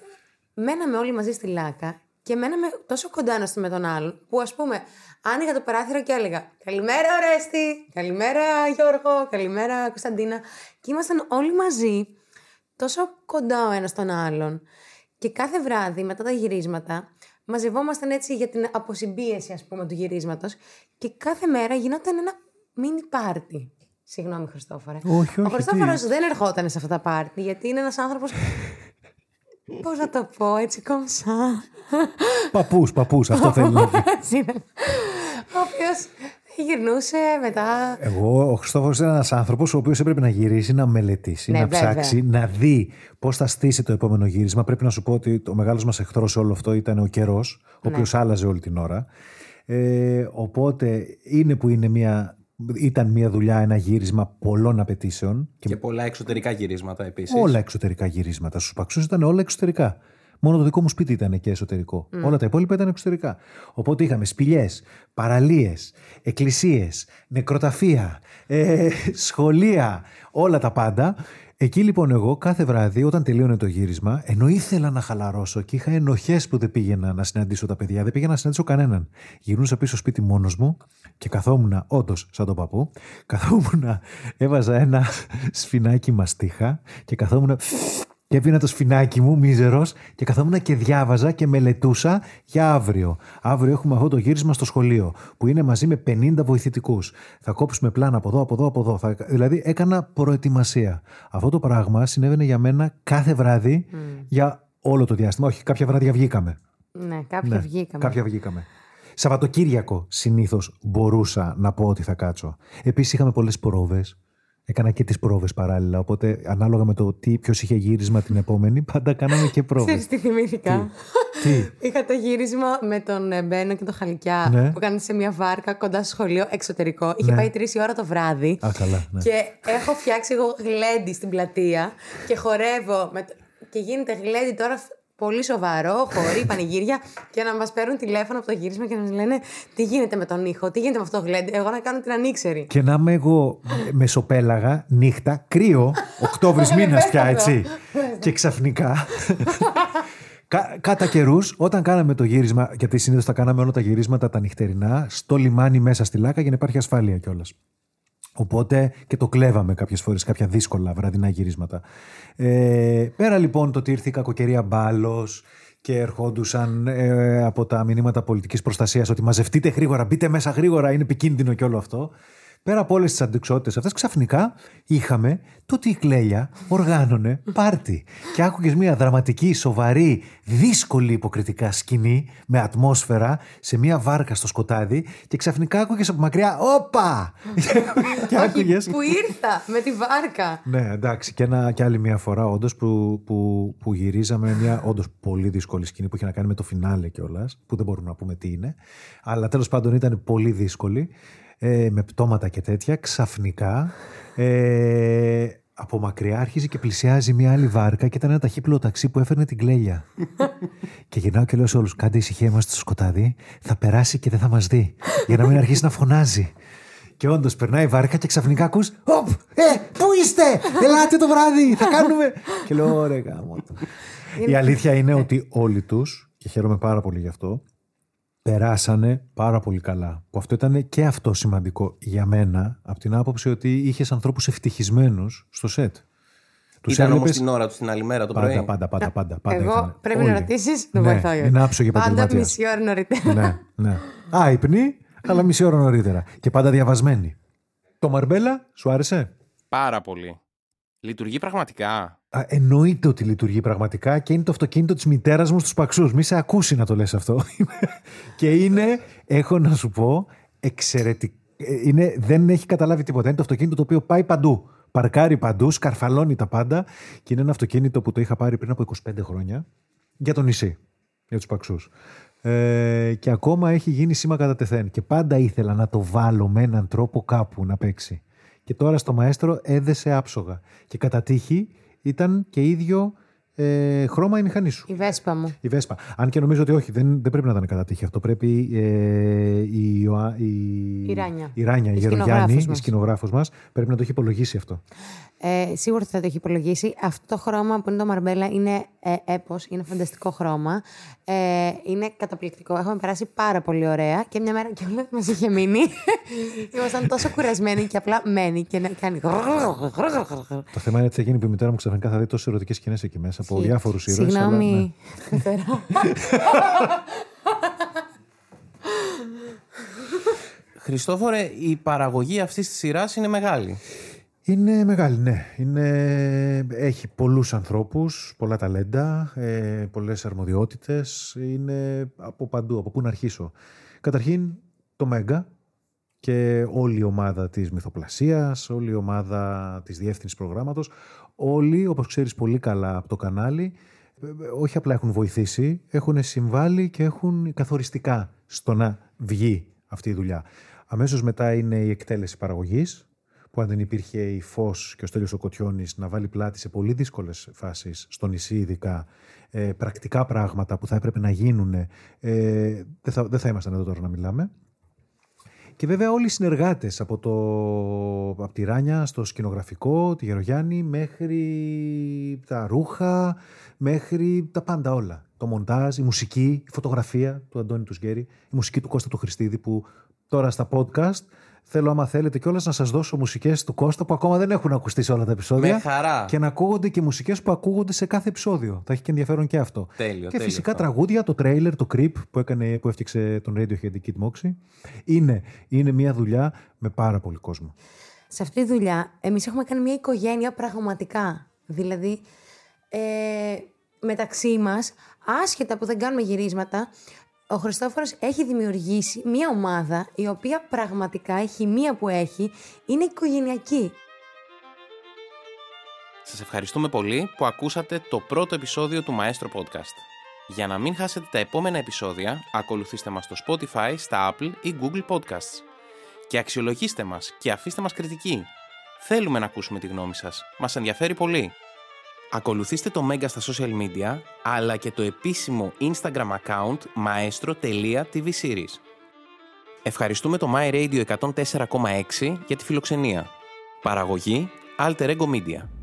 Speaker 3: μέναμε όλοι μαζί στη Λάκα και μέναμε τόσο κοντά ένας με τον άλλον που ας πούμε άνοιγα το παράθυρο και έλεγα Καλημέρα Ορέστη, καλημέρα Γιώργο, καλημέρα Κωνσταντίνα και ήμασταν όλοι μαζί τόσο κοντά ο ένας τον άλλον και κάθε βράδυ μετά τα γυρίσματα μαζευόμασταν έτσι για την αποσυμπίεση ας πούμε του γυρίσματος και κάθε μέρα γινόταν ένα μίνι πάρτι. Συγγνώμη Χριστόφορε.
Speaker 2: Όχι,
Speaker 3: Ο
Speaker 2: όχι,
Speaker 3: Χριστόφορος
Speaker 2: τι;
Speaker 3: δεν ερχόταν σε αυτά τα πάρτι γιατί είναι ένας άνθρωπος Πώς να το πω, έτσι κομψά.
Speaker 2: Παππούς, παππούς, αυτό θέλει να πει.
Speaker 3: Έτσι είναι. Ο οποίος γυρνούσε μετά.
Speaker 2: Εγώ, ο Χριστόφορος ήταν ένας άνθρωπος ο οποίος έπρεπε να γυρίσει, να μελετήσει,
Speaker 3: Ναι,
Speaker 2: να
Speaker 3: βέβαια.
Speaker 2: ψάξει, να δει πώς θα στήσει το επόμενο γύρισμα. Πρέπει να σου πω ότι ο μεγάλος μας εχθρός σε όλο αυτό ήταν ο καιρός, ο
Speaker 3: Ναι.
Speaker 2: οποίος άλλαζε όλη την ώρα. Ε, οπότε είναι που είναι μια, ήταν μια δουλειά, ένα γύρισμα πολλών απαιτήσεων. Και
Speaker 1: Και πολλά εξωτερικά γυρίσματα επίσης.
Speaker 2: όλα εξωτερικά γυρίσματα. Στους παξούς ήταν όλα εξωτερικά. Μόνο το δικό μου σπίτι ήταν και εσωτερικό. Όλα τα υπόλοιπα ήταν εξωτερικά. Οπότε είχαμε σπηλιές, παραλίες, εκκλησίες, νεκροταφεία, ε, σχολεία, όλα τα πάντα. Εκεί λοιπόν εγώ κάθε βράδυ όταν τελείωνε το γύρισμα, ενώ ήθελα να χαλαρώσω και είχα ενοχές που δεν πήγαινα να συναντήσω τα παιδιά, δεν πήγαινα να συναντήσω κανέναν. Γυρνούσα πίσω σπίτι μόνος μου και καθόμουν, όντως σαν τον παππού, καθόμουν, έβαζα ένα σφινάκι μαστίχα και καθόμουν και έπινα το σφινάκι μου, μίζερος, και καθόμουν και διάβαζα και μελετούσα για αύριο. Αύριο έχουμε αυτό το γύρισμα στο σχολείο, που είναι μαζί με 50 βοηθητικούς. Θα κόψουμε πλάνα από εδώ, από εδώ, από εδώ. Θα... Δηλαδή έκανα προετοιμασία. Αυτό το πράγμα συνέβαινε για μένα κάθε βράδυ για όλο το διάστημα. Όχι, κάποια βράδια βγήκαμε.
Speaker 3: Ναι, κάποια
Speaker 2: Ναι,
Speaker 3: βγήκαμε.
Speaker 2: Κάποια βγήκαμε. Σαββατοκύριακο συνήθως μπορούσα να πω ότι θα κάτσω. Επίσης είχαμε πολλές πρόβες. Έκανα και τις πρόβες παράλληλα. Οπότε, ανάλογα με το ποιος είχε γύρισμα την επόμενη, πάντα κάναμε και πρόβες.
Speaker 3: Ξέρεις τι θυμήθηκα;
Speaker 2: Τι;
Speaker 3: Είχα το γύρισμα με τον ε, Μπένο και τον Χαλικιά
Speaker 2: Ναι.
Speaker 3: που κάνανε σε μια βάρκα κοντά στο σχολείο εξωτερικό. Είχε
Speaker 2: Ναι.
Speaker 3: πάει τρεις η ώρα το βράδυ.
Speaker 2: Α, καλά. Ναι.
Speaker 3: Και έχω φτιάξει εγώ γλέντι στην πλατεία και χορεύω. Με... το- Και γίνεται γλέντι τώρα φ- πολύ σοβαρό, χωρί πανηγύρια. Και να μας παίρνουν τηλέφωνο από το γύρισμα και να μας λένε τι γίνεται με τον ήχο, τι γίνεται με αυτό το γλέντι. Εγώ να κάνω την ανήξερη.
Speaker 2: Και να είμαι εγώ μεσοπέλαγα, νύχτα, κρύο, Οκτώβρης μήνας πια, έτσι. και ξαφνικά. Κα, κατά καιρούς, όταν κάναμε το γύρισμα, γιατί συνήθως τα κάναμε όλα τα γυρίσματα τα νυχτερινά, στο λιμάνι μέσα στη Λάκα για να υπάρχει ασφάλεια κιόλας. Οπότε και το κλέβαμε κάποιες φορές, κάποια δύσκολα βραδινά γυρίσματα. Ε, πέρα λοιπόν το ότι ήρθε η κακοκαιρία μπάλος και ερχόντουσαν ε, από τα μηνύματα πολιτικής προστασίας ότι μαζευτείτε γρήγορα, μπείτε μέσα γρήγορα, είναι επικίνδυνο και όλο αυτό. Πέρα από όλες τις αντικσότητες αυτές, ξαφνικά είχαμε το ότι η Κλέλια οργάνωνε πάρτι. Και άκουγες μια δραματική, σοβαρή, δύσκολη υποκριτικά σκηνή με ατμόσφαιρα σε μια βάρκα στο σκοτάδι και ξαφνικά άκουγες από μακριά Όπα! και άκουγες
Speaker 3: Που ήρθα με τη βάρκα.
Speaker 2: ναι, εντάξει. Και, ένα, και άλλη μια φορά, όντως, που, που, που γυρίζαμε μια όντως πολύ δύσκολη σκηνή που είχε να κάνει με το φινάλε κιόλας, που δεν μπορούμε να πούμε τι είναι. Αλλά τέλος πάντων ήταν πολύ δύσκολη, ε, με πτώματα και τέτοια. Ξαφνικά, ε, από μακριά άρχιζε και πλησιάζει μια άλλη βάρκα και ήταν ένα ταχύπλο ταξί που έφερνε την κλέλια. και γυρνάω και λέω σε όλους: Κάντε ησυχία, είμαστε στο σκοτάδι. Θα περάσει και δεν θα μας δει. Για να μην αρχίσει να φωνάζει. Και όντως περνάει η βάρκα και ξαφνικά ακούς. Οπ! Ε, πού είστε! Ελάτε το βράδυ! Θα κάνουμε. και λέω: Ωραία, γάμο. το». Η αλήθεια είναι ότι όλοι τους, και χαίρομαι πάρα πολύ γι' αυτό, περάσανε πάρα πολύ καλά. Που αυτό ήταν και αυτό σημαντικό για μένα, από την άποψη ότι είχες ανθρώπους ευτυχισμένους στο σετ. Τους
Speaker 1: Ήταν όμως
Speaker 2: έβλεπες
Speaker 1: την ώρα τους την άλλη μέρα το
Speaker 2: Πάντα,
Speaker 1: πρωί.
Speaker 2: πάντα, πάντα, πάντα. πάντα
Speaker 3: Εγώ
Speaker 2: ήτανε.
Speaker 3: πρέπει
Speaker 2: Όλοι.
Speaker 3: να ρωτήσεις, το
Speaker 2: Ναι,
Speaker 3: βοηθάω. Γιώργο.
Speaker 2: είναι άψογη
Speaker 3: Πάντα
Speaker 2: επαγγελματίας.
Speaker 3: μισή ώρα νωρίτερα.
Speaker 2: ναι, ναι. Άϊπνη, αλλά μισή ώρα νωρίτερα. Και πάντα διαβασμένη. Το Μαρμπέλα, σου άρεσε;
Speaker 7: Πάρα πολύ. Λειτουργεί πραγματικά.
Speaker 2: Α, εννοείται ότι λειτουργεί πραγματικά και είναι το αυτοκίνητο της μητέρας μου στους παξούς. Μη σε ακούσει να το λες αυτό. και είναι, έχω να σου πω, εξαιρετικό. Είναι, δεν έχει καταλάβει τίποτα. Είναι το αυτοκίνητο το οποίο πάει παντού. Παρκάρει παντού, σκαρφαλώνει τα πάντα και είναι ένα αυτοκίνητο που το είχα πάρει πριν από 25 χρόνια για το νησί, για τους παξούς. Ε, και ακόμα έχει γίνει σήμα κατά τεθέν. Και πάντα ήθελα να το βάλω με έναν τρόπο κάπου να παίξει. Και τώρα στο μαέστρο έδεσε άψογα. Και κατά τύχη ήταν και ίδιο ε, χρώμα η μηχανή σου.
Speaker 3: Η βέσπα μου.
Speaker 2: Η Βέσπα. Αν και νομίζω ότι όχι, δεν, δεν πρέπει να ήταν κατά τύχη. Αυτό πρέπει ε, η, Ιωα- η,
Speaker 3: Η Ράνια.
Speaker 2: η, Ράνια, η,
Speaker 3: Η
Speaker 2: Γερογιάννη,
Speaker 3: σκηνογράφος
Speaker 2: η
Speaker 3: μας.
Speaker 2: σκηνογράφος μας, πρέπει να το έχει υπολογίσει αυτό.
Speaker 3: Ε, σίγουρα θα το έχει υπολογίσει. Αυτό το χρώμα που είναι το μαρμπέλα είναι ε, έπος, είναι φανταστικό χρώμα. Ε, είναι καταπληκτικό. Έχουμε περάσει πάρα πολύ ωραία και μια μέρα κιόλας μας είχε μείνει. Ήμασταν τόσο κουρασμένοι και απλά μένει και να κάνει.
Speaker 2: Το θέμα είναι ότι θα γίνει που η μητέρα μου ξαφνικά θα δει τόσες ερωτικές σκηνές εκεί μέσα από διάφορους ήρωες.
Speaker 3: Συγγνώμη.
Speaker 1: Χριστόφορε, η παραγωγή αυτής της σειράς είναι μεγάλη.
Speaker 2: Είναι μεγάλη, ναι. Είναι... Έχει πολλούς ανθρώπους, πολλά ταλέντα, ε, πολλές αρμοδιότητες. Είναι από παντού, από πού να αρχίσω. Καταρχήν το Μέγκα και όλη η ομάδα της μυθοπλασίας, όλη η ομάδα της διεύθυνσης προγράμματος. Όλοι, όπως ξέρεις πολύ καλά από το κανάλι, ε, ε, όχι απλά έχουν βοηθήσει, έχουν συμβάλει και έχουν καθοριστικά στο να βγει αυτή η δουλειά. Αμέσως μετά είναι η εκτέλεση παραγωγής, που αν δεν υπήρχε η Φως και ο Στέλιος ο Κοτιώνης να βάλει πλάτη σε πολύ δύσκολες φάσεις, στο νησί ειδικά, ε, πρακτικά πράγματα που θα έπρεπε να γίνουν, ε, δεν, θα, δεν θα ήμασταν εδώ τώρα να μιλάμε. Και βέβαια όλοι οι συνεργάτες από, το, από τη Ράνια στο σκηνογραφικό, τη Γερογιάννη, μέχρι τα ρούχα, μέχρι τα πάντα όλα. Το μοντάζ, η μουσική, η φωτογραφία του Αντώνη του Σγκέρη, η μουσική του Κώστα του Χριστίδη που τώρα στα podcast θέλω άμα θέλετε κιόλας να σας δώσω μουσικές του Κώστα που ακόμα δεν έχουν ακουστεί σε όλα τα επεισόδια.
Speaker 1: Με χαρά.
Speaker 2: Και να ακούγονται και μουσικές που ακούγονται σε κάθε επεισόδιο. Θα έχει και ενδιαφέρον και αυτό.
Speaker 1: Τέλειο,
Speaker 2: Και
Speaker 1: τέλειο
Speaker 2: φυσικά
Speaker 1: αυτό.
Speaker 2: τραγούδια, το τρέιλερ, το creep που, έκανε, που έφτιαξε τον Radiohead η Kid Moxie. Είναι, είναι μια δουλειά με πάρα πολύ κόσμο.
Speaker 3: Σε αυτή τη δουλειά, εμείς έχουμε κάνει μια οικογένεια πραγματικά. Δηλαδή, ε, μεταξύ μας, άσχετα που δεν κάνουμε γυρίσματα, ο Χριστόφορος έχει δημιουργήσει μια ομάδα η οποία πραγματικά η χημεία που έχει είναι οικογενειακή.
Speaker 1: Σας ευχαριστούμε πολύ που ακούσατε το πρώτο επεισόδιο του Maestro Podcast. Για να μην χάσετε τα επόμενα επεισόδια, ακολουθήστε μας στο Spotify, στα Apple ή Google Podcasts. Και αξιολογήστε μας και αφήστε μας κριτική. Θέλουμε να ακούσουμε τη γνώμη σας. Μας ενδιαφέρει πολύ. Ακολουθήστε το Mega στα social media, αλλά και το επίσημο Instagram account maestro.tvseries. Ευχαριστούμε το My Radio 104,6 για τη φιλοξενία. Παραγωγή Alter Ego Media.